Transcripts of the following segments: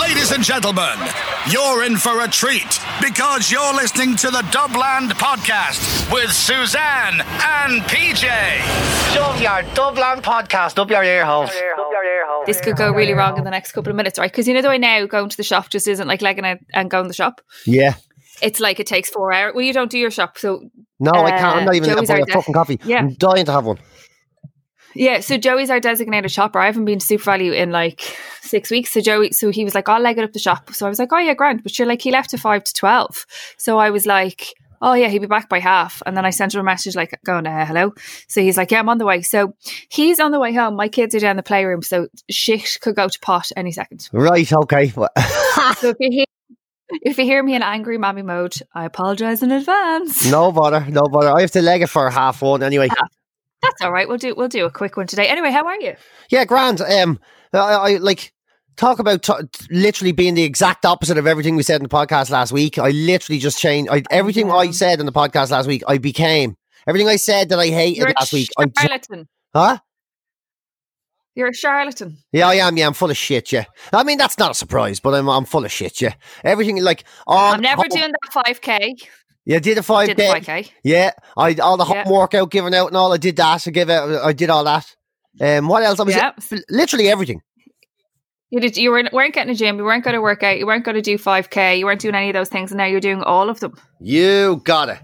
Ladies and gentlemen, you're in for a treat because you're listening to the Dubland Podcast with Suzanne and PJ. Shove your Dublin podcast up your ear holes. this could go really wrong in the next couple of minutes, right? Because you know the way now going to the shop just isn't like legging out and going to the shop. Yeah. It's like it takes four hours. Well, you don't do your shop, so No, I can't. I'm not Uh, even Joey's having our a fucking coffee. Yeah. I'm dying to have one. Yeah. So Joey's our designated shopper. I haven't been to SuperValu in like six weeks. So Joey, so he was like, "I'll leg it up the shop." So I was like, "Oh yeah, grand." But sure, like he left at five to twelve. So I was like. Oh yeah, he'd be back by half, and then I sent him a message like going, uh, "Hello." So he's like, "Yeah, I'm on the way." So he's on the way home. My kids are down the playroom, so shit could go to pot any second. Right, okay. So if you hear if you hear me in angry mommy mode, I apologize in advance. no bother, no bother. I have to leg it for half one anyway. That's all right. We'll do we'll do a quick one today. Anyway, how are you? Yeah, grand. Um, I, I like talk about t- literally being the exact opposite of everything we said in the podcast last week. I literally just changed I, everything I said in the podcast last week. I became everything I said that I hated You're last week. I ju- charlatan. huh? You're a charlatan. Yeah, I am. Yeah, I'm full of shit. Yeah, I mean that's not a surprise, but I'm I'm full of shit. Yeah, everything like all I'm never doing that five k. Yeah, did a five Did day. five k. Yeah, I all the Yeah. workout giving out and all. I did that. I give out. I did all that. Um, what else? I was Yeah. literally everything. You did. You were, weren't getting a gym. You weren't going to work out. You weren't going to do five k. You weren't doing any of those things, and now you're doing all of them. You got it.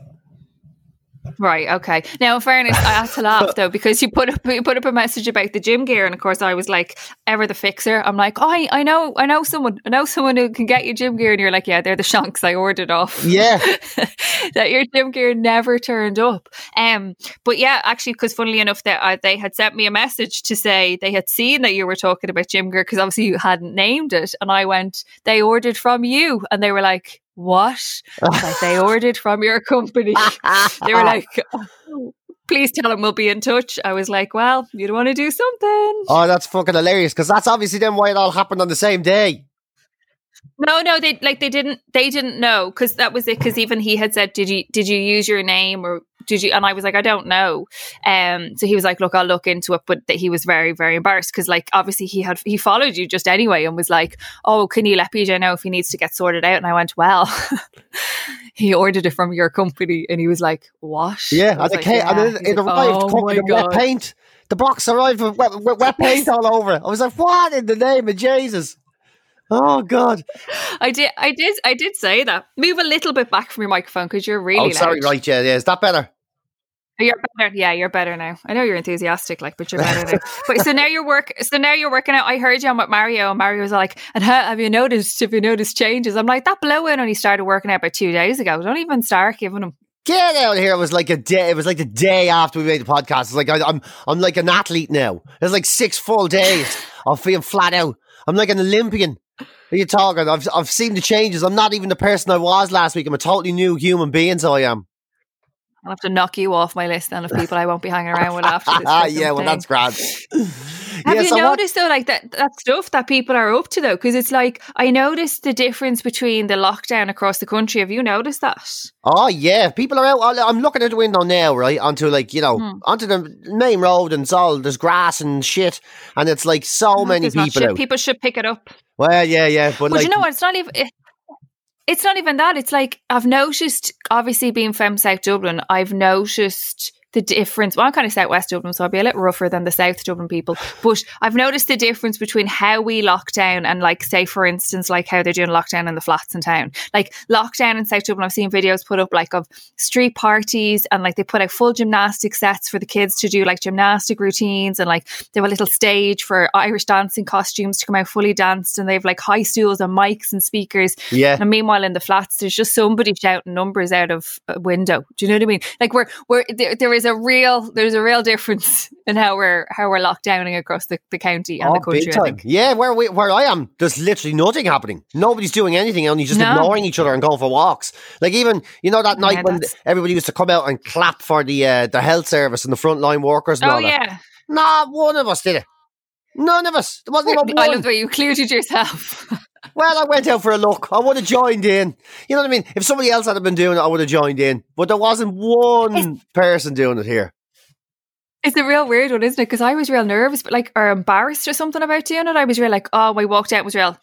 Right. Okay. Now, in fairness, I had to laugh though because you put up you put up a message about the gym gear, and of course, I was like, "Ever the fixer." I'm like, "Oh, I, I know, I know someone, I know someone who can get you gym gear," and you're like, "Yeah, they're the shanks I ordered off." Yeah. that your gym gear never turned up. Um, but yeah, actually, because funnily enough, that uh, they had sent me a message to say they had seen that you were talking about gym gear because obviously you hadn't named it, and I went, "They ordered from you," and they were like. What? Like they ordered from your company. they were like, "Oh, please tell them we'll be in touch. I was like, well, you'd want to do something. Oh, that's fucking hilarious because that's obviously then why it all happened on the same day. No, no, they like they didn't they didn't know because that was it. Because even he had said, "Did you did you use your name or did you?" And I was like, "I don't know." Um, so he was like, "Look, I'll look into it." But that he was very very embarrassed because like obviously he had he followed you just anyway and was like, "Oh, can you let PJ know if he needs to get sorted out?" And I went, "Well." he ordered it from your company, and he was like, "What?" Yeah, I and was it, like, "Yeah." and it, He's it like, arrived "Oh covered in wet paint. The box arrived with wet, wet paint all over. I was like, what in the name of Jesus? Oh, God. I did, I did, I did say that. Move a little bit back from your microphone because you're really oh, sorry, loud. right, yeah, yeah. Is that better? Oh, you're better. Yeah, you're better now. I know you're enthusiastic, like, but you're better now. But so now you're work. So now you're working out. I heard you on with Mario, and Mario was like, "And how, have you noticed? Have you noticed changes?" I'm like, "That blow-in only started working out about two days ago. Don't even start giving him." Get out of here! It was like a day. It was like the day after we made the podcast. It's like I, I'm, I'm like an athlete now. It's like six full days of being flat out. I'm like an Olympian. What are you talking? I've, I've seen the changes. I'm not even the person I was last week. I'm a totally new human being. So I am. I'll have to knock you off my list then of people I won't be hanging around with after this. Ah, yeah, well, thing. that's grand. Have yeah, you so what- noticed though, like that that stuff that people are up to though? Because it's like I noticed the difference between the lockdown across the country. Have you noticed that? Oh yeah, people are out. I'm looking at the window now, right, onto like you know, Hmm. onto the main road, and it's all there's grass and shit, and it's like so many people. People should pick it up. well, yeah, yeah, but But like, you know what? It's not even. It, it's not even that. It's like I've noticed. Obviously, being from South Dublin, I've noticed the difference. Well, I'm kind of South West Dublin, so I'll be a little rougher than the South Dublin people. But I've noticed the difference between how we lock down and, like, say, for instance, like how they're doing lockdown in the flats in town. Like lockdown in South Dublin, I've seen videos put up like of street parties and like they put out full gymnastic sets for the kids to do like gymnastic routines and like they have a little stage for Irish dancing costumes to come out fully danced and they have like high stools and mics and speakers. yeah, And meanwhile, in the flats, there's just somebody shouting numbers out of a window. Do you know what I mean? Like we're we're there, there is there's a real there's a real difference in how we're how we're locked downing across the, the county and the Oh, big country. I think. Yeah, where we, where I am, there's literally nothing happening. Nobody's doing anything, only just No. ignoring each other and going for walks. Like even you know that night Yeah, when that's- everybody used to come out and clap for the uh, the health service and the frontline workers and Oh all that. yeah, Not one of us did it. None of us. There wasn't I love the way you included yourself. Well, I went out for a look. I would have joined in. You know what I mean? If somebody else had been doing it, I would have joined in. But there wasn't one person doing it here. It's a real weird one, isn't it? Because I was real nervous, but like, or embarrassed or something about doing it. I was real like, oh, I walked out was real.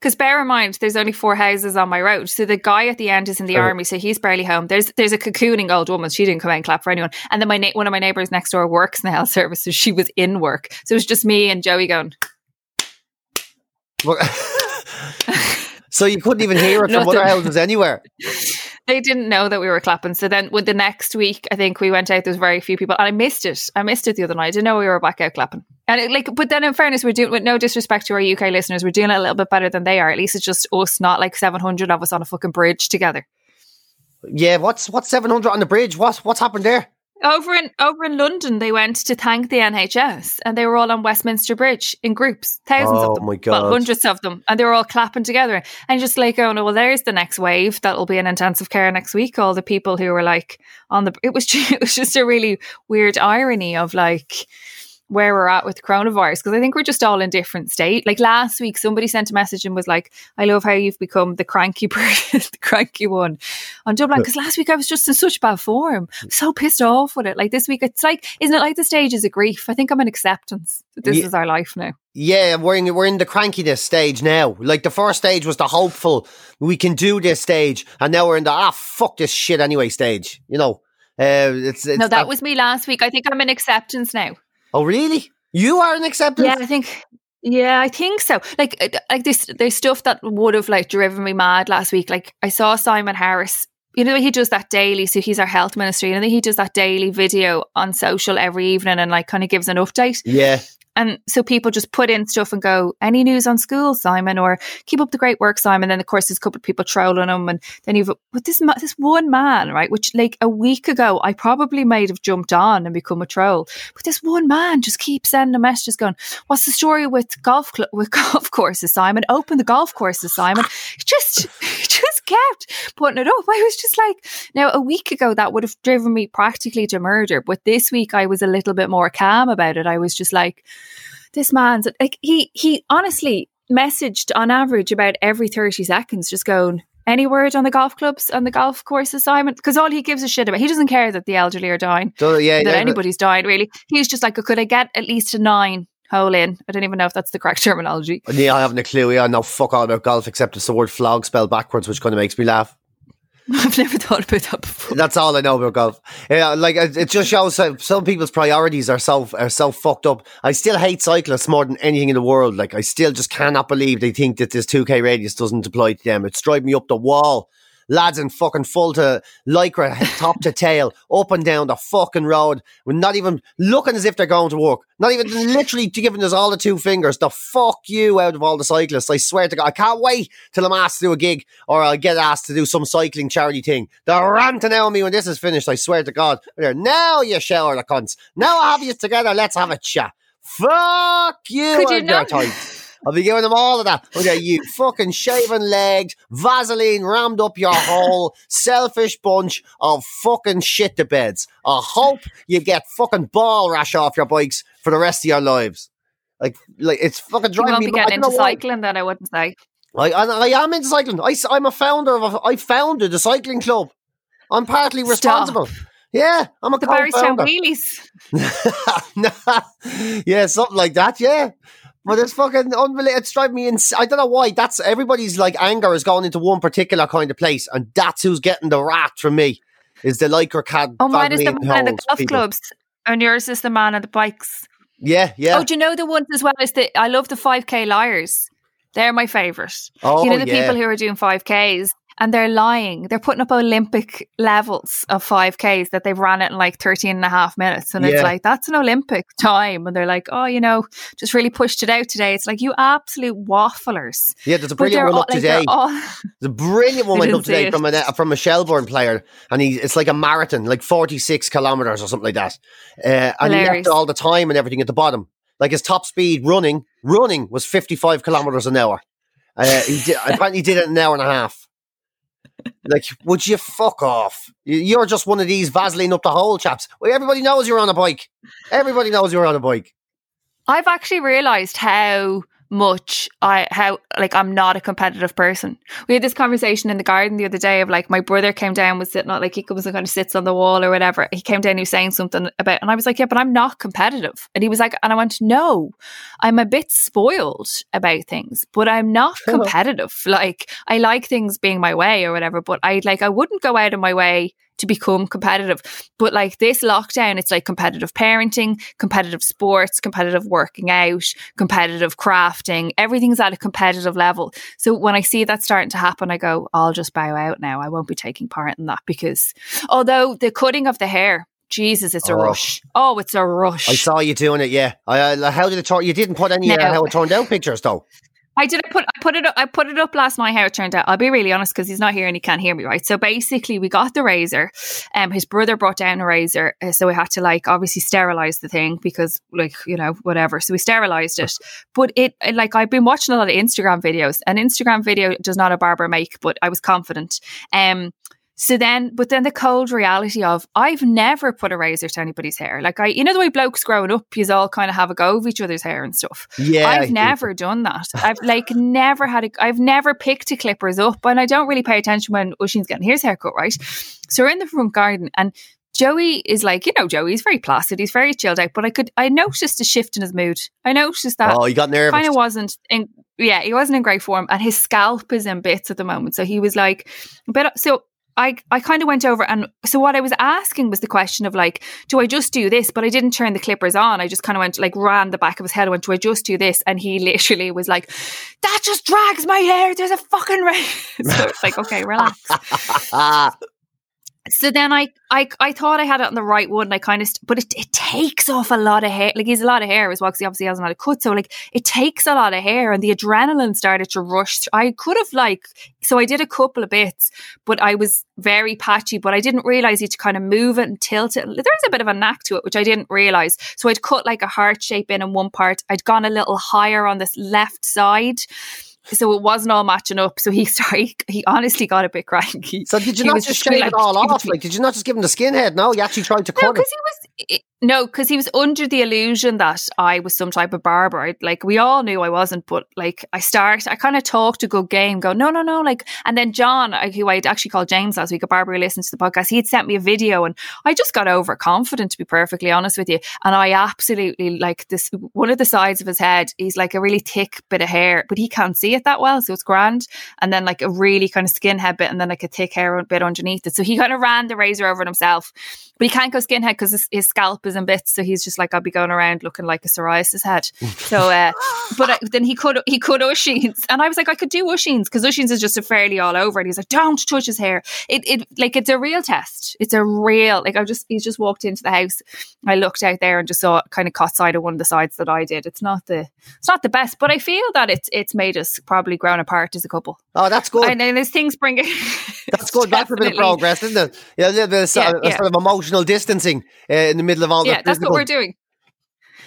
Because bear in mind, there's only four houses on my road. So the guy at the end is in the Oh. army, so he's barely home. There's there's a cocooning old woman. She didn't come out and clap for anyone. And then my na- one of my neighbours next door works in the health service, so she was in work. So it was just me and Joey going. But- so you couldn't even hear it from other houses anywhere. They didn't know that we were clapping. So then, with the next week, I think we went out. There was very few people, and I missed it. I missed it the other night. I didn't know we were back out clapping. And it, like, but then in fairness, we're doing with no disrespect to our UK listeners, we're doing it a little bit better than they are. At least it's just us, not like seven hundred of us on a fucking bridge together. Yeah, what's what's seven hundred on the bridge? What what's happened there? Over in over in London, they went to thank the NHS, and they were all on Westminster Bridge in groups, thousands Oh of them, my well, hundreds of them, and they were all clapping together, and just like going, oh, well, there's the next wave that'll be in intensive care next week. All the people who were like on the, it was it was just a really weird irony of like where we're at with coronavirus because I think we're just all in different state. Like last week, somebody sent a message and was like, "I love how you've become the cranky person, the cranky one on Dublin." Because last week I was just in such bad form, so pissed off with it. Like this week, it's like, isn't it like the stages of grief? I think I'm in acceptance. that This Ye- is our life now. Yeah, we're in we're in the crankiness stage now. Like the first stage was the hopeful, we can do this stage, and now we're in the ah fuck this shit anyway stage. You know, uh, it's, it's no, that was me last week. I think I'm in acceptance now. Oh really? You are an acceptance? Yeah, I think. Yeah, I think so. Like, uh, like this, there's stuff that would have like driven me mad last week. Like, I saw Simon Harris. You know, he does that daily. So he's our health ministry, and I think he does that daily video on social every evening, and like kind of gives an update. Yeah. And so people just put in stuff and go, any news on school, Simon, or keep up the great work, Simon. And Then of course there's a couple of people trolling him, and then you've but this this one man, right? Which like a week ago I probably might have jumped on and become a troll, but this one man just keeps sending messages going, "What's the story with golf cl- with golf courses, Simon? Open the golf courses, Simon." just just kept putting it up. I was just like, now a week ago that would have driven me practically to murder, but this week I was a little bit more calm about it. I was just like this man's like he he honestly messaged on average about every 30 seconds just going any word on the golf clubs and the golf courses Simon because all he gives a shit about he doesn't care that the elderly are dying So, yeah, that yeah, anybody's dying really he's just like could I get at least a nine hole in I don't even know if that's the correct terminology Yeah, I haven't a clue. Yeah, I know fuck all about golf except it's the word flog spelled backwards, which kind of makes me laugh. I've never thought about that before That's all I know about golf. Yeah, like it, just shows how some people's priorities are so are so fucked up. I still hate cyclists more than anything in the world. Like I still just cannot believe they think that this two k radius doesn't apply to them. It's driving me up the wall. Lads in fucking full to lycra, top to tail, up and down the fucking road, with not even looking as if they're going to work. Not even literally giving us all the two fingers. The fuck you out of all the cyclists. I swear to God, I can't wait till I'm asked to do a gig or I'll get asked to do some cycling charity thing. They're ranting out on me when this is finished. I swear to God. They're, now you shower the cunts. Now I have you together. Let's have a chat. Fuck you. Could you not-. I'll be giving them all of that. Look at you, fucking shaven legged, Vaseline rammed up your whole selfish bunch of fucking shit to beds. I hope you get fucking ball rash off your bikes for the rest of your lives. Like, like it's fucking you driving won't me be. I getting into cycling then I wouldn't say I, I, I am into cycling. I, I'm a founder of a, I founded a cycling club. I'm partly Stop. responsible. Yeah, I'm a the Barrystown wheelies yeah, something like that. Yeah, but it's fucking unrelated. It's driving me ins I don't know why. That's everybody's like anger is going into one particular kind of place, and that's who's getting the rat from me. Is the lycra cat? oh mine is the man in the golf people. clubs and yours is the man on the bikes Yeah, yeah. Oh, do you know the ones as well as the? I love the five k liars. They're my favourite. Oh, you know the yeah. people who are doing five ks and they're lying. They're putting up Olympic levels of 5Ks that they've ran it in like 13 and a half minutes. And Yeah. it's like, that's an Olympic time. And they're like, oh, you know, just really pushed it out today. It's like, you absolute wafflers. Yeah, there's a brilliant one all- up like, today. all- There's a brilliant one went up today from a from a Shelbourne player, and he it's like a marathon, like 46 kilometers or something like that. Uh, and he Hilarious. left all the time and everything at the bottom. Like his top speed running, running was 55 kilometers an hour. Uh, he did, apparently he did it in an hour and a half. Like, would you fuck off? You- You're just one of these Vaseline up the hole chaps. Well, everybody knows you're on a bike. Everybody knows you're on a bike. I've actually realized how much I how like I'm not a competitive person. We had this conversation in the garden the other day of like my brother came down was sitting on like he comes and kind of sits on the wall or whatever. He came down he was saying something about and I was like, Yeah, but I'm not competitive. And he was like and I went, No, I'm a bit spoiled about things, but I'm not competitive. Like I like things being my way or whatever, but I like I wouldn't go out of my way to become competitive. But like this lockdown, it's like competitive parenting, competitive sports, competitive working out, competitive crafting. Everything's at a competitive level. So when I see that starting to happen, I go, I'll just bow out now. I won't be taking part in that because although the cutting of the hair, Jesus, it's a Oh. rush. Oh, it's a rush. I saw you doing it. Yeah. I, uh, how did it turn? You didn't put any uh, No. how it turned out pictures though. I did I put I put it up I put it up last night how it turned out. I'll be really honest because he's not here and he can't hear me, right? So basically we got the razor. Um his brother brought down a razor, uh, so we had to like obviously sterilize the thing because like, you know, whatever. So we sterilized it. But it it- like I've been watching a lot of Instagram videos. An Instagram video does not a barber make, but I was confident. Um so then, but then the cold reality of I've never put a razor to anybody's hair. Like I, you know, the way blokes growing up, you all kind of have a go of each other's hair and stuff. Yeah. I've never done that. I've like never had a, I've never picked a clippers up and I don't really pay attention when Ushin's getting his haircut, right? So we're in the front garden and Joey is like, you know, Joey's very placid, he's very chilled out, but I could, I noticed a shift in his mood. I noticed that Oh, he got nervous. kind of wasn't in, yeah, he wasn't in great form and his scalp is in bits at the moment. So he was like, but so I, I kind of went over and so what I was asking was the question of like, do I just do this? But I didn't turn the clippers on. I just kind of went like ran the back of his head. I went, do I just do this? And he literally was like, that just drags my hair. There's a fucking rain. so it's like, okay, relax. So then I, I, I thought I had it on the right one. I kind of, st- but it, it takes off a lot of hair. Like he's a lot of hair as well because he obviously hasn't had a cut. So like it takes a lot of hair, and the adrenaline started to rush. I could have like, so I did a couple of bits, but I was very patchy. But I didn't realize you to kind of move it and tilt it. There's a bit of a knack to it, which I didn't realize. So I'd cut like a heart shape in in one part. I'd gone a little higher on this left side. So it wasn't all matching up. So he started, he honestly got a bit cranky. so did you He not just shave it all "Give off? Like, did you not just give him the skinhead? No, he actually tried to No, cut it. because he was no, because he was under the illusion that I was some type of barber. I, like we all knew I wasn't, but like I start, I kind of talked a good game, go no, no, no, like, and then John, who I'd actually called James last week, a barber who listens to the podcast, he had sent me a video, and I just got overconfident to be perfectly honest with you, and I absolutely like this. One of the sides of his head, he's like a really thick bit of hair, but he can't see it that well, so it's grand, and then like a really kind of skinhead bit, and then like a thick hair bit underneath it. So he kind of ran the razor over it himself. But he can't go skinhead because his, his scalp in bits. So he's just like, I'll be going around looking like a psoriasis head. So, uh, but I, then he could he could Usheen's, and I was like, I could do Usheen's because Usheen's is just a fairly all over. And he's like, don't touch his hair. It it like it's a real test. It's a real like I just he's just walked into the house. I looked out there and just saw kind of caught sight of one of the sides that I did. It's not the it's not the best, but I feel that it's it's made us probably grown apart as a couple. oh, that's good. And then there's things bring it. That's good. That's a bit of progress, isn't it? Yeah, a little bit of Yeah, of- a yeah. sort of emotional distancing uh, in the middle of all yeah, the that's what we're doing.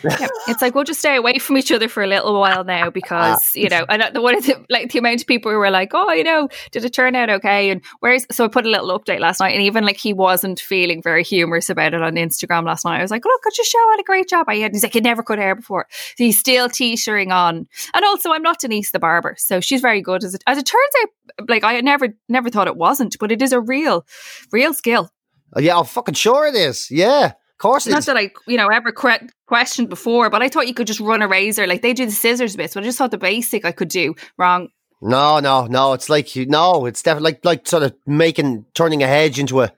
Yeah, it's like we'll just stay away from each other for a little while now ah. because you know, and uh, the one of the like the amount of people who were like, "Oh, you know, did it turn out okay?" And where's so I put a little update last night, and even like he wasn't feeling very humorous about it on Instagram last night. I was like, "Look, I just show had a great job." I had. He's like, "He never cut hair before." So he's still t-shirting on, and also I'm not Denise the barber, so she's very good. As it as it turns out, like I never never thought it wasn't, but it is a real, real skill. Oh, yeah, I'm fucking sure it is. Yeah, course Not that I, you know, ever que- questioned before, but I thought you could just run a razor. Like they do the scissors bits, but I just thought the basic I could do wrong. No, no, no. It's like you. No, it's definitely like like sort of making turning a hedge into a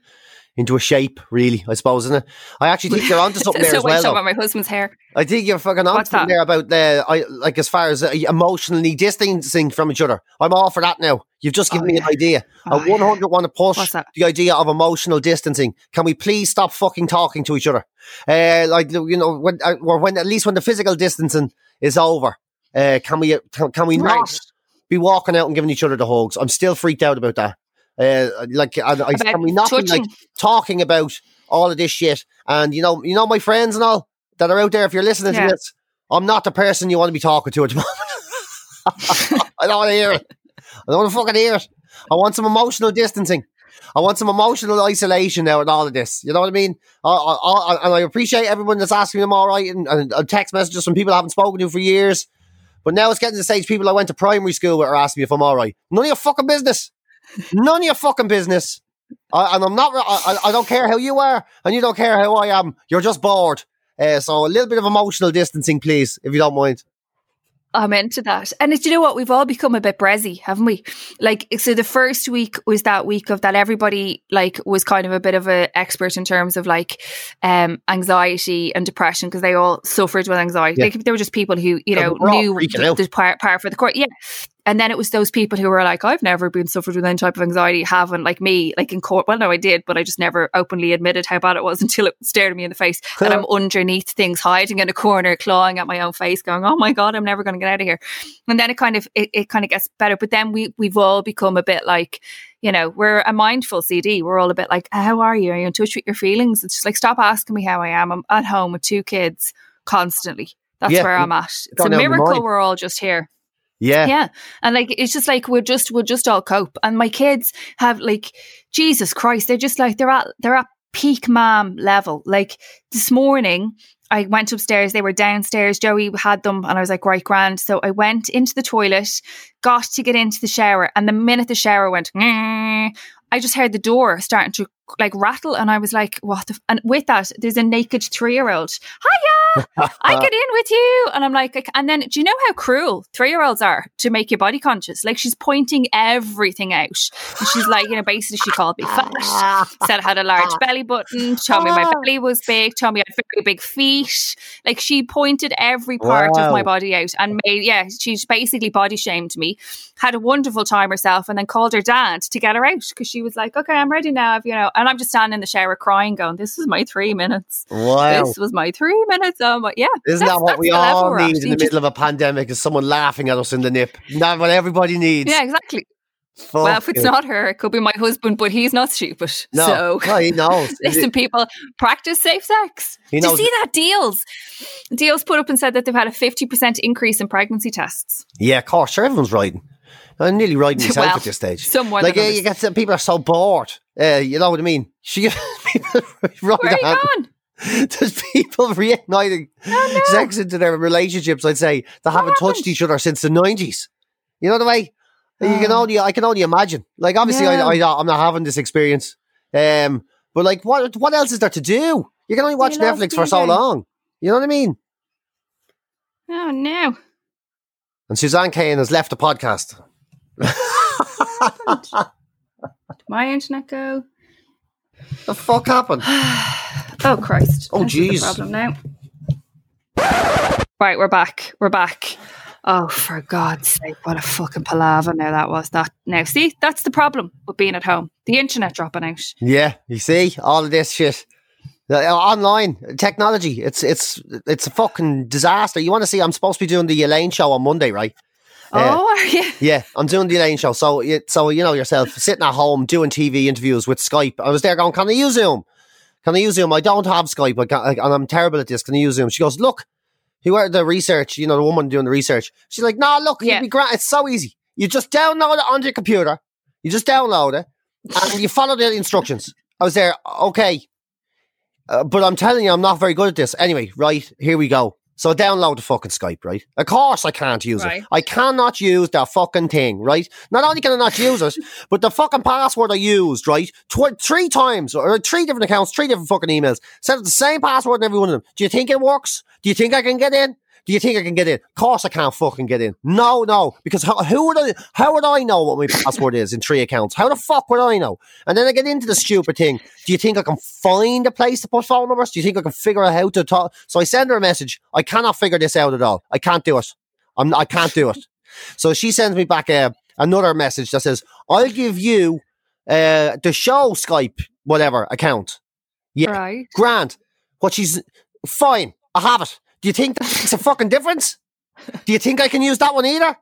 into a shape, really, I suppose, isn't it? I actually think you're onto something there so as much well. about my husband's hair. I think you're fucking on What's something there about the, I, like as far as uh, emotionally distancing from each other. I'm all for that now. You've just given Oh, me yeah. an idea. Oh, I 100 want to push the idea of emotional distancing. Can we please stop fucking talking to each other? Uh, like you know, when uh, or when at least when the physical distancing is over, uh, can we can, can we Right. not be walking out and giving each other the hugs? I'm still freaked out about that. Uh, like, I, I, About we not be like talking about all of this shit? And you know, you know, my friends and all that are out there. If you're listening Yeah. to this, I'm not the person you want to be talking to at the moment. I don't want to hear it. I don't want to fucking hear it. I want some emotional distancing. I want some emotional isolation now and all of this. You know what I mean? I, I, I, and I appreciate everyone that's asking them all right and, and, and text messages from people I haven't spoken to for years. But now it's getting to the stage people I went to primary school with are asking me if I'm all right. None of your fucking business. None of your fucking business. I, and I'm not. I, I- don't care how you are, and you don't care how I am. You're just bored. Uh, so a little bit of emotional distancing, please, if you don't mind. I'm into that. And do you know what? We've all become a bit brezzy, haven't we? Like, so the first week was that week of that everybody like was kind of a bit of an expert in terms of like um anxiety and depression because they all suffered with anxiety. Yeah. Like, they were just people who, you know, knew the, the part, part for the court. Yeah. And then it was those people who were like, I've never been suffered with any type of anxiety, haven't like me, like in court. Well, no, I did, but I just never openly admitted how bad it was until it stared me in the face. and I'm underneath things, hiding in a corner, clawing at my own face, going, Oh my God, I'm never going to get out of here. And then it kind of, it, it kind of gets better. But then we, we've all become a bit like, you know, we're a mindful CD. We're all a bit like, How are you? Are you in touch with your feelings? It's just like, stop asking me how I am. I'm at home with two kids constantly. That's Yeah, where I'm at. It's a going down the miracle we're all just here. Yeah. Yeah. And like it's just like we're just we'll just all cope. And my kids have like Jesus Christ, they're just like they're at they're at peak mom level. Like this morning I went upstairs, they were downstairs, Joey had them and I was like, right, grand. So I went into the toilet, got to get into the shower, and the minute the shower went, I just heard the door starting to like rattle and I was like, what the f-? and with that, there's a naked three year old. Hiya! I get in with you. And I'm like, and then do you know how cruel three year olds are to make you body conscious? Like she's pointing everything out. And she's like, you know, basically she called me fat, said I had a large belly button, told me my belly was big, told me I had very big feet. Like she pointed every part of my body out and made, yeah, she's basically body shamed me, had a wonderful time herself and then called her dad to get her out because she was like, okay, I'm ready now, I've you know, and I'm just standing in the shower crying going, this is my three minutes. Wow. This was my three minutes. Oh my, yeah. Isn't that what we all need in the middle of a pandemic? Is someone laughing at us in the nip? Not what everybody needs. Yeah, exactly. Fuck well, if it's it. not her, it could be my husband, but he's not stupid. no, So no, he knows. listen, people, practice safe sex. He Did you see that Dealz? Dealz put up and said that they've had a 50% increase in pregnancy tests. Yeah, of course. Sure, everyone's riding. I'm nearly riding myself Well, at this stage. some more like uh, you get some people are so bored. Uh, you know what I mean? She Where are you on. gone? There's people reigniting sex into their relationships. I'd say that haven't touched each other since the nineties. You know the way you can Oh. only I can only imagine. Like obviously Yeah. I, I I'm not having this experience. Um, but like what what else is there to do? You can only watch Netflix for so long. You know what I mean? Oh, no. And Suzanne Kane has left the podcast. Did my internet go? the fuck happened? Oh, Christ. Oh, jeez. problem now. Right, we're back. We're back. Oh, for God's sake, what a fucking palaver now that was. That Now, see, that's the problem with being at home. The internet dropping out. Yeah, you see all of this shit. Uh, online technology, it's it's it's a fucking disaster. You want to see? I'm supposed to be doing the Elaine show on Monday, right? Uh, oh, are you? Yeah, I'm doing the Elaine show. So, you- so you know yourself, sitting at home doing TV interviews with Skype. I was there going, "Can I use Zoom? Can I use Zoom? I don't have Skype, I can't, and I'm terrible at this. Can I use Zoom?" She goes, "Look, who are the research? You know, the woman doing the research." She's like, "No, look, Yeah. it'd be great. It's so easy. You just download it onto your computer. You just download it, and you follow the instructions." I was there, okay, uh, but I'm telling you, I'm not very good at this. Anyway, right here we go. So I download the fucking Skype, right? Of course I can't use Right. it. I cannot use that fucking thing, right? Not only can I not use it, but the fucking password I used, right? Tw- three times, or three different accounts, three different fucking emails, set up the same password in every one of them. Do you think it works? Do you think I can get in? Do you think I can get in? Of course I can't fucking get in. No, no, because how, who would I? How would I know what my password is in three accounts? How the fuck would I know? And then I get into the stupid thing. Do you think I can find a place to put phone numbers? Do you think I can figure out how to talk? So I send her a message. I cannot figure this out at all. I can't do it. I'm. I can't do it. So she sends me back a, another message that says, "I'll give you uh, the show Skype whatever account." Yeah, Right. grand. What she's fine. I have it. Do you think that makes a fucking difference? Do you think I can use that one either?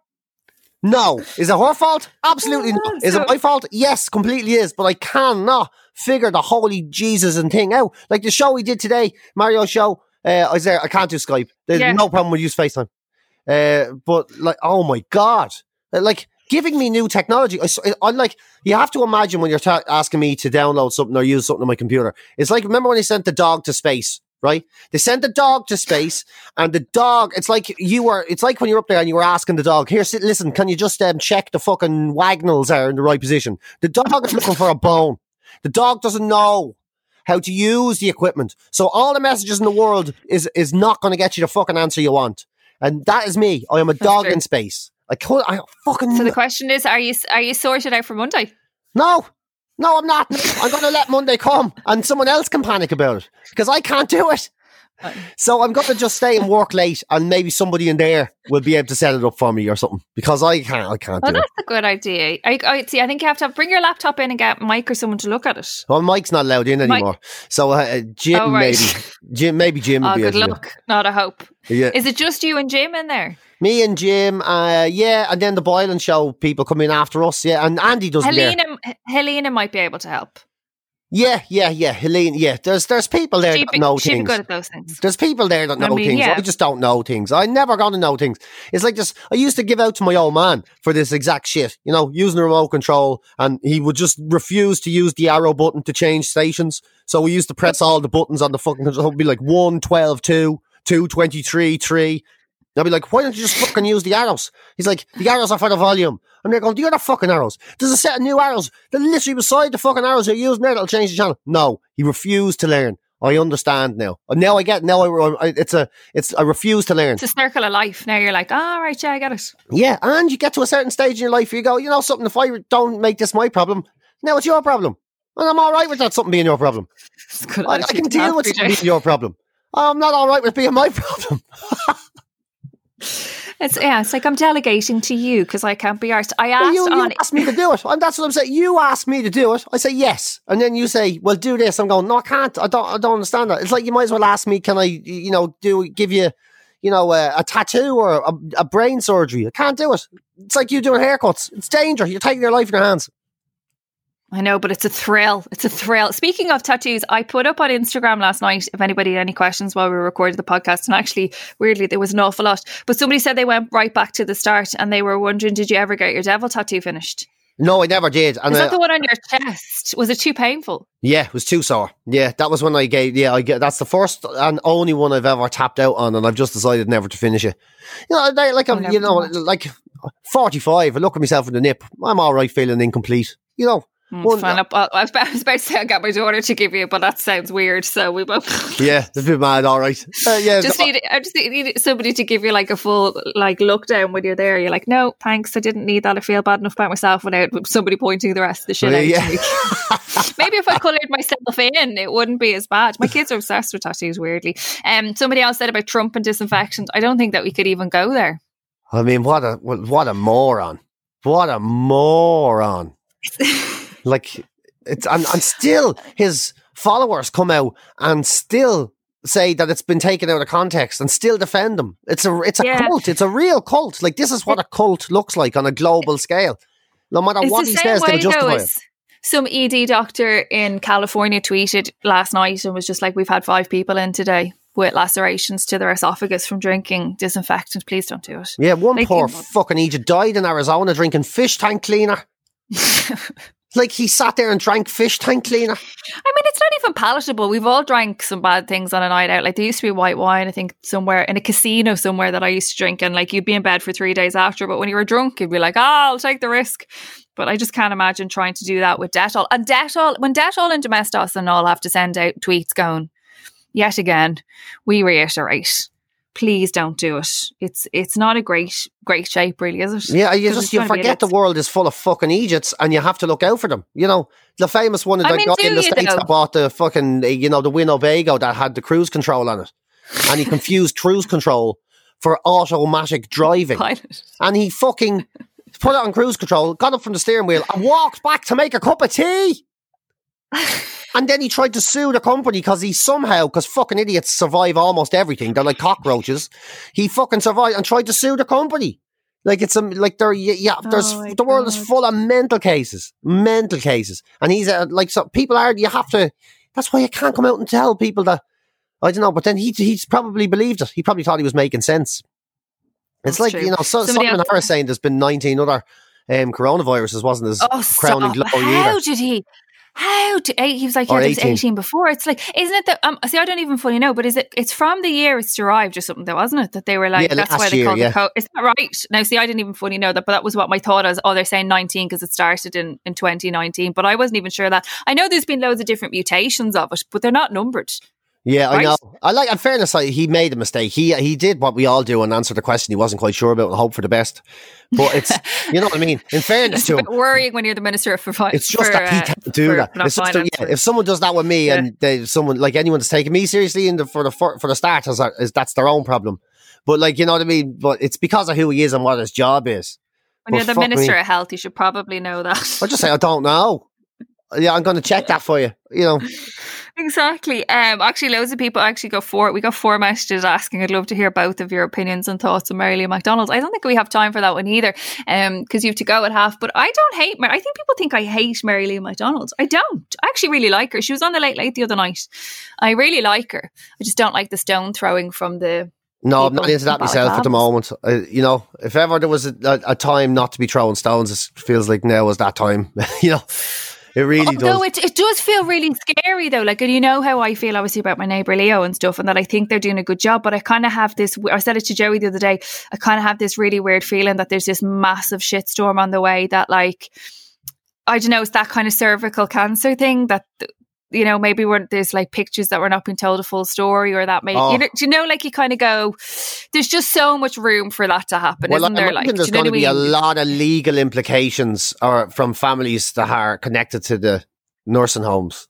No. Is it her fault? Absolutely not. Is it my fault? Yes, completely is. But I cannot figure the holy Jesus and thing out. Like the show we did today, Mario show. Uh, I there. I can't do Skype. There's Yeah. no problem with use FaceTime. Uh, but like, oh my god, Uh, like giving me new technology. I, am like, you have to imagine when you're ta- asking me to download something or use something on my computer. It's like remember when they sent the dog to space, right? They sent the dog to space, and the dog. It's like you were. It's like when you're up there and you were asking the dog, "Here, sit, listen. Can you just um, check the fucking wagnalls are in the right position?" The dog is looking for a bone. The dog doesn't know how to use the equipment. So all the messages in the world is is not going to get you the fucking answer you want. And that is me. I am a dog true. in space. I could. I fucking So the question is, are you are you sorted out for Monday? no. No, I'm not. I'm going to let Monday come and someone else can panic about it because I can't do it. So I'm going to just stay and work late and maybe somebody in there will be able to set it up for me or something because I can't. I can't Oh, do it. that's a good idea. I, I see. I think you have to have, bring your laptop in and get Mike or someone to look at it. Well, Mike's not allowed in Mike- anymore. So uh, Jim Oh, right. maybe. Jim maybe Jim Oh, good luck. Not a hope. Yeah. Is it just you and Jim in there? Me and Jim, uh, yeah, and then the Boylan show people come in after us, yeah, and Andy doesn't there. Helena, Helena might be able to help. Yeah, yeah, yeah, Helene, yeah. There's there's people there She'd that be, know she'd be things. good at those things. There's people there that I know mean, things. yeah. I just don't know things. I never gonna know things. It's like this. I used to give out to my old man for this exact shit. You know, using the remote control, and he would just refuse to use the arrow button to change stations. So we used to press all the buttons on the fucking control. It'd be like 1, 12, 2, 2, 23, 3. I'd be like, why don't you just fucking use the arrows? He's like, the arrows are for the volume. And they're going, do you got fucking arrows? There's a set of new arrows. They're literally beside the fucking arrows you're using there that'll change the channel. No, he refused to learn. I understand now. And now I get, now I, I- it's a, it's, I refuse to learn. It's a circle of life. Now you're like, all right, yeah, I get it. Yeah. And you get to a certain stage in your life where you go, you know something, if I don't make this my problem, now it's your problem. And I'm all right with that something being your problem. I, I can deal with being your problem. I'm not all right with being my problem. It's yeah, it's like I'm delegating to you because I can't be arsed. I Well, asked you, you on asked me to do it. And that's what I'm saying. You asked me to do it. I say yes. And then you say, well, do this. I'm going, no, I can't. I don't, I don't understand that. It's like you might as well ask me, can I, you know, do, give you, you know, a, a tattoo or a, a brain surgery? I can't do it. It's like you doing haircuts. It's danger. You're taking your life in your hands. I know, but it's a thrill. It's a thrill. Speaking of tattoos, I put up on Instagram last night if anybody had any questions while we recorded the podcast. And actually, weirdly, there was an awful lot. But somebody said they went right back to the start and they were wondering, did you ever get your devil tattoo finished? No, I never did. And Is uh, that the one on your chest? Was it too painful? yeah, it was too sore. Yeah, that was when I gave, yeah, I get, that's the first and only one I've ever tapped out on. And I've just decided never to finish it. You know, they- like, I'm, you know, like 45, I look at myself in the nip. I'm all right feeling incomplete. You know, Mm, fine. I was about I was about to say I got my daughter to give you, but that sounds weird. So we both Yeah, it's a bit mad, all right. Uh, yeah, just need I just need somebody to give you like a full like look down when you're there. You're like, no, thanks, I didn't need that. I feel bad enough about myself without somebody pointing the rest of the shit out. Yeah. me. Maybe if I coloured myself in, it wouldn't be as bad. My kids are obsessed with tattoos. Weirdly, um, somebody else said about Trump and disinfectant. I don't think that we could even go there. I mean, what a what a moron! What a moron! like it's and, and still his followers come out and still say that it's been taken out of context and still defend them. It's a it's a Yeah. cult. It's a real cult. Like this is what a cult looks like on a global scale. No matter It's what he says, they'll justify it. some ED doctor in California tweeted last night and was just like, "We've had five people in today with lacerations to their esophagus from drinking disinfectant. Please don't do it." Yeah, one Like, poor you know- fucking Egypt died in Arizona drinking fish tank cleaner. like he sat there and drank fish tank cleaner. I mean, it's not even palatable. We've all drank some bad things on a night out. Like there used to be white wine, I think, somewhere in a casino somewhere that I used to drink, and like you'd be in bed for three days after. But when you were drunk, you'd be like, "Ah, I'll take the risk." But I just can't imagine trying to do that with Dettol. And Dettol, when Dettol and Domestos and all have to send out tweets going, yet again, we reiterate, please don't do it. It's it's not a great great shape, really, is it? Yeah, you just you gonna be a forget the world is full of fucking Egypts, and you have to look out for them. You know, the famous one that I mean, do in the states though? that bought the fucking you know the Winnebago that had the cruise control on it, and he confused cruise control for automatic driving, Pilot. and he fucking put it on cruise control, got up from the steering wheel, and walked back to make a cup of tea. And then he tried to sue the company because he somehow, because fucking idiots survive almost everything. They're like cockroaches. He fucking survived and tried to sue the company. Like it's a, like there, yeah, there's, Oh my the world is full of mental cases, mental cases. And he's uh, like, so people are, you have to, that's why you can't come out and tell people that, I don't know, but then he, he's probably believed it. He probably thought he was making sense. It's That's like, true. you know, so, Somebody Simon Harris saying there's been 19 other um, coronaviruses, wasn't his Oh, crowning stop. glory How either. did he? How eight? He was like, yeah, was 18. 18 before. It's like, isn't it that? Um, see, I don't even fully know, but is it? It's from the year it's derived or something, though, wasn't it? That they were like, Yeah, that's why they year, called yeah. the code. Is that right? Now, see, I didn't even fully know that, but that was what my thought was. Oh, they're saying 19 because it started in in 2019, but I wasn't even sure that. I know there's been loads of different mutations of it, but they're not numbered. Yeah, I know. I like. In fairness, like, he made a mistake. He he did what we all do and answered the question he wasn't quite sure about and hope for the best. But it's you know what I mean. In fairness It's to a him, bit worrying when you're the minister for finance. it's just that he uh, can't do that. It's just yeah, if someone does that with me Yeah. and they, someone like anyone that's taking me seriously in the for the for, for the start is, is that's their own problem. But like you know what I mean. But it's because of who he is and what his job is. when you're the fuck me. minister of health, you should probably know that. I just say I don't know. Yeah, I'm going to check that for you. You know, Exactly. Um, actually, loads of people actually got four. We got four messages asking. I'd love to hear both of your opinions and thoughts on Mary Lou McDonald's. I don't think we have time for that one either, um, because you have to go at half. But I don't hate. Mar- I think people think I hate Mary Lou McDonald's. I don't. I actually really like her. She was on the Late Late the other night. I really like her. I just don't like the stone throwing from the. no, I'm not into that myself at the moment. Uh, you know, if ever there was a, a, a time not to be throwing stones, it feels like now is that time. you know, it really does. Although it, it does feel really scary though. Like, and you know how I feel obviously about my neighbour Leo and stuff, and that I think they're doing a good job. But I kind of have this. I said it to Joey the other day. I kind of have this really weird feeling that there's this massive shitstorm on the way. That like, I don't know, it's that kind of cervical cancer thing that. You know, maybe when there's like pictures that were not being told a full story, or that maybe Oh. you know, do you know, like you kind of go, there's just so much room for that to happen, Well, isn't there? Like, there's going to be a lot of legal implications or from families that are connected to the nursing homes.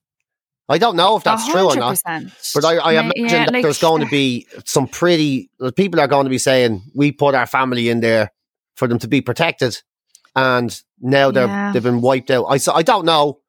I don't know if that's true or not, but I, I Ma- imagine yeah, that like- there's going to be some pretty people are going to be saying we put our family in there for them to be protected, and now they're Yeah. they've been wiped out. I I don't know.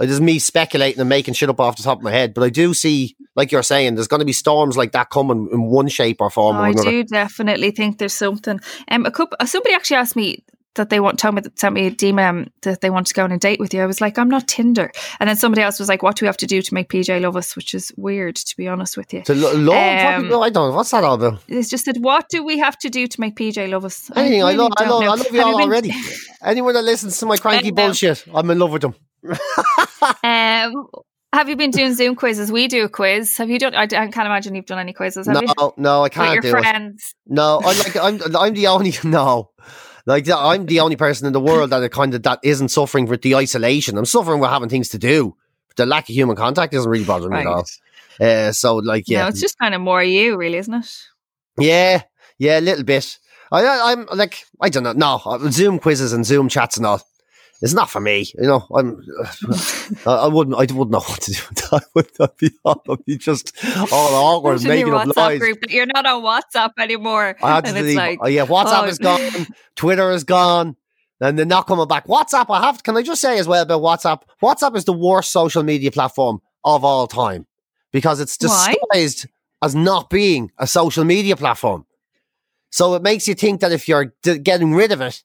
It is me speculating and making shit up off the top of my head, but I do see, like you're saying, there's going to be storms like that coming in one shape or form Oh, or I do definitely think there's something. Um, a couple. uh, Somebody actually asked me that they want told me that sent me a DM um, that they want to go on a date with you. I was like, I'm not Tinder. And then somebody else was like, What do we have to do to make PJ love us? Which is weird, to be honest with you. To lo- love, Um, what- I don't know what's that all about. It's just that what do we have to do to make PJ love us? Anything. I, really love, I love, know. I love you Have all been- already. Anyone that listens to my cranky bullshit, I'm in love with them. Um, have you been doing Zoom quizzes? We do a quiz. Have you done? I, I can't imagine you've done any quizzes. No, you? no, I can't your do it. friends. No, I like. I'm. I'm the only. No, like I'm the only person in the world that kind of that isn't suffering with the isolation. I'm suffering with having things to do. The lack of human contact doesn't really bother me Right. at all. Uh, so like, yeah, No, it's just kind of more you, really, isn't it? yeah, yeah, a little bit. I, I, I'm like, I don't know. No, uh, Zoom quizzes and Zoom chats and all. It's not for me, you know. I'm, I, wouldn't, I wouldn't know what to do. with that. I would I'd be, I'd be just all awkward, making up lies. group that you're not on WhatsApp anymore. I had to and it's delete. like, oh yeah, WhatsApp oh, is gone. Twitter is gone. And they're not coming back. WhatsApp, I have. Can I just say as well about WhatsApp? WhatsApp is the worst social media platform of all time because it's Why? disguised as not being a social media platform. So it makes you think that if you're d- getting rid of it,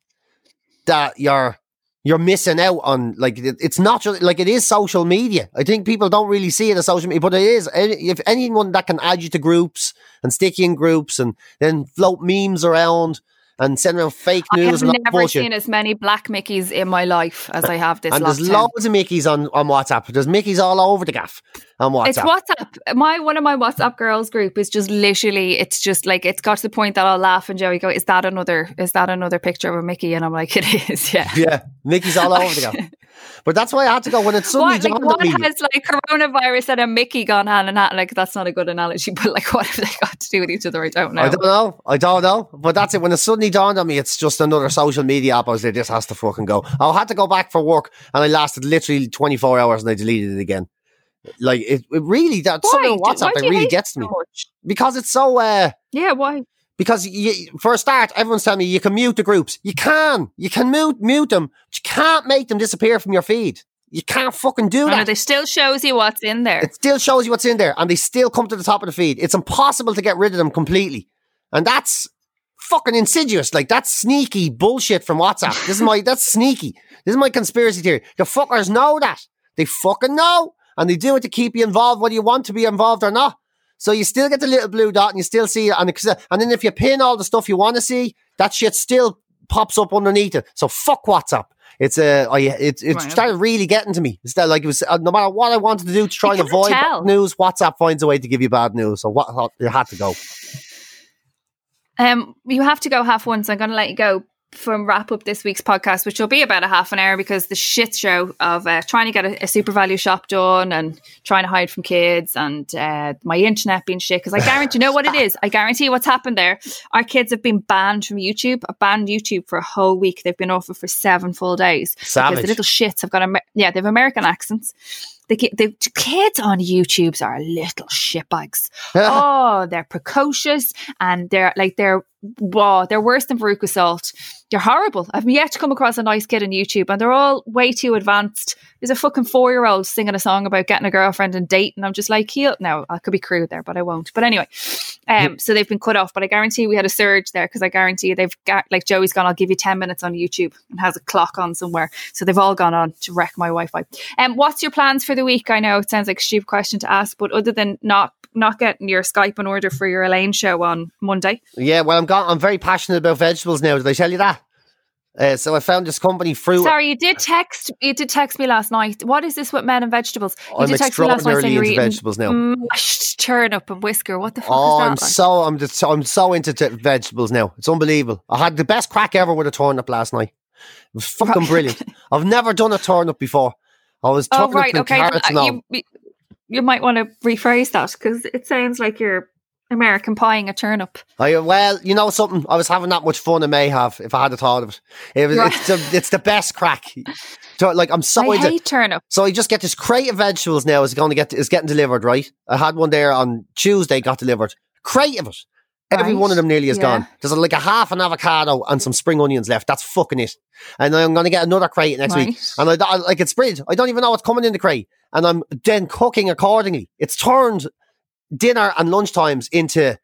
that you're you're missing out on like it's not just like it is social media. I think people don't really see it as social media, but it is. If anyone that can add you to groups and stick you in groups and then float memes around and send around fake news. I have and all that never seen as many black Mickeys in my life as I have this and there's time. loads of Mickeys on, on WhatsApp. There's Mickeys all over the gaff on WhatsApp. It's WhatsApp. My one of my WhatsApp girls group is just literally. It's just like it's got to the point that I'll laugh and Joey go, "Is that another? Is that another picture of a Mickey?" And I'm like, "It is, yeah." yeah, Mickey's all over the gaff. But that's why I had to go when it suddenly What, like, dawned what on me. has like coronavirus and a Mickey gone hand in hand? Like that's not a good analogy, but like what have they got to do with each other? I don't know. I don't know. I don't know. But that's it. When it suddenly dawned on me, it's just another social media app. I was like, this has to fucking go. I had to go back for work and I lasted literally 24 hours and I deleted it again. Like, it, it really, that Why? something on WhatsApp, it really gets me. so? Because it's so, uh, Yeah, why? Because you, for a start, everyone's telling me you can mute the groups. You can. You can mute, mute them. But you can't make them disappear from your feed. You can't fucking do that. know, they still shows you what's in there. It still shows you what's in there, and they still come to the top of the feed. It's impossible to get rid of them completely, and that's fucking insidious. Like that's sneaky bullshit from WhatsApp. This is my that's sneaky. This is my conspiracy theory. The fuckers know that. They fucking know, and they do it to keep you involved, whether you want to be involved or not. So you still get the little blue dot, and you still see it, and it's- and then if you pin all the stuff you want to see, that shit still pops up underneath it. So fuck WhatsApp. It's a, I, it, it Right. started really getting to me. It's that, like it was uh, no matter what I wanted to do to try and avoid bad news. WhatsApp finds a way to give you bad news. So what you had to go. Um, you have to go half one, so I'm going to let you go from wrap up this week's podcast, which will be about a half an hour because the shit show of uh, trying to get a, a SuperValu shop done and trying to hide from kids and uh, my internet being shit. Because I guarantee, you know what it is? I guarantee what's happened there. Our kids have been banned from YouTube. I banned YouTube for a whole week. They've been off it for seven full days because the little shits have got Amer- yeah, they have American accents. The, the kids on YouTube's are little shitbags. oh, they're precocious and they're like they're wow, they're worse than Veruca Salt. They're horrible. I've yet to come across a nice kid on YouTube, and they're all way too advanced. There's a fucking four year old singing a song about getting a girlfriend and dating. I'm just like, he'll no, I could be crude there, but I won't. But anyway, um, so they've been cut off. But I guarantee we had a surge there because I guarantee they've got like Joey's gone. I'll give you ten minutes on YouTube and has a clock on somewhere. So they've all gone on to wreck my Wi-Fi. Um, what's your plans for the week? I know it sounds like a stupid question to ask, but other than not not getting your Skype in order for your Elaine show on Monday, Yeah, well, I'm gone. I'm very passionate about vegetables now. Did I tell you that? Uh, so I found this company, Fruit. Sorry, you did text. You did text me last night. What is this with men and vegetables? You I'm did text me last night saying you're into eating vegetables now. mashed turnip and whisker. What the fuck Oh, is I'm like? so I'm just I'm so into t- vegetables now. It's unbelievable. I had the best crack ever with a turnip last night. It was fucking brilliant. I've never done a turnip before. I was oh turnips right, okay. carrots and uh, all. you, you might want to rephrase that because it sounds like you're American pieing a turnip. I, well, you know something. I was having that much fun. I may have if I had a thought of it. it was, Right. it's, the, it's the best crack. So, like I'm so I into. hate turnip. So I just get this crate of vegetables now. Is going to get is getting delivered. Right. I had one there on Tuesday. Got delivered. Crate of it. Every Right. one of them nearly is Yeah. gone. There's like a half an avocado and some spring onions left. That's fucking it. And I'm going to get another crate next week. And I, I like it's brilliant. I don't even know what's coming in the crate, and I'm then cooking accordingly. It's turned dinner and lunch times into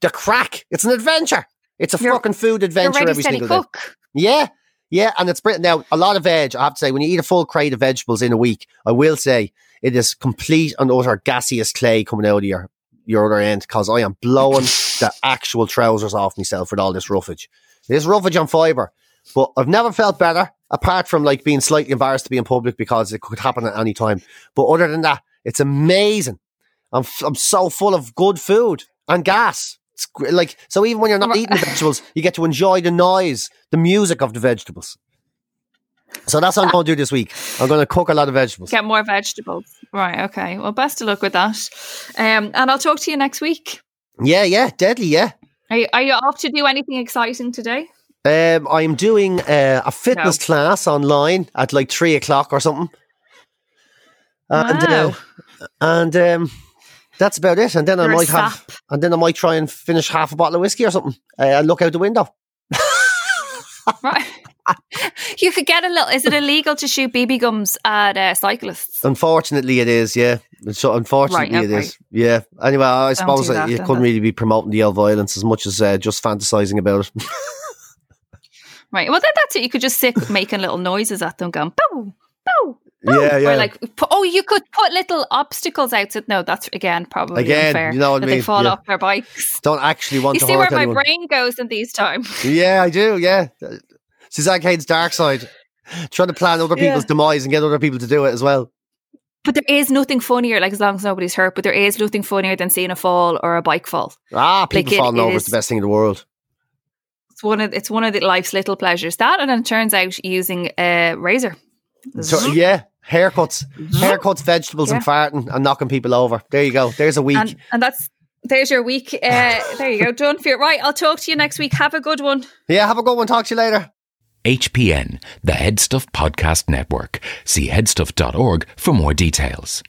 the crack. It's an adventure. It's a You're- fucking food adventure every single day. Yeah, yeah, and it's brilliant. Now, a lot of veg. I have to say, when you eat a full crate of vegetables in a week, I will say it is complete and utter gaseous clay coming out of your your other end because I am blowing the actual trousers off myself with all this roughage. This roughage on fibre, but I've never felt better apart from like being slightly embarrassed to be in public because it could happen at any time. But other than that, it's amazing. I'm f- I'm so full of good food and gas. It's gr- like so even when you're not eating the vegetables, you get to enjoy the noise, the music of the vegetables. So that's what I'm going to do this week. I'm going to cook a lot of vegetables. Get more vegetables. Right. Okay. Well, best of luck with that. Um, and I'll talk to you next week. Yeah, yeah, deadly, yeah. Are you, are you off to do anything exciting today? Um, I'm doing uh, a fitness No. class online at like three o'clock or something. And, uh, Wow. and um, that's about it. And then I You're a might have, and then I might try and finish half a bottle of whiskey or something uh, and look out the window. Right. you could get a little. Is it illegal to shoot BB gums at uh, cyclists? Unfortunately, it is. Yeah. So unfortunately, Right, okay. is. Yeah. Anyway, I Don't suppose do uh, that you couldn't then. really be promoting the L violence as much as uh, just fantasizing about it. Right. Well, then that's it. You could just sit making little noises at them, going bow, bow. yeah, yeah. Or like, oh, you could put little obstacles out. So, no, that's again probably Again, unfair. you know what I mean, They fall yeah. off their bikes. Don't actually want to. You to see where hurt my brain goes in these times. Yeah, I do. Yeah, Suzanne Cade's dark side, trying to plan other Yeah. people's demise and get other people to do it as well. But there is nothing funnier, like as long as nobody's hurt. But there is nothing funnier than seeing a fall or a bike fall. Ah, people Like, it falling over is the best thing in the world. It's one of it's one of the life's little pleasures. That and then it turns out using a razor. So, yeah, haircuts, haircuts, vegetables, and farting and knocking people over. There you go. There's a week. and and that's there's your week. Uh, there you go, done for you. Right, I'll talk to you next week. Have a good one. yeah, have a good one. Talk to you later. HPN, the Headstuff Podcast Network. See headstuff.org for more details.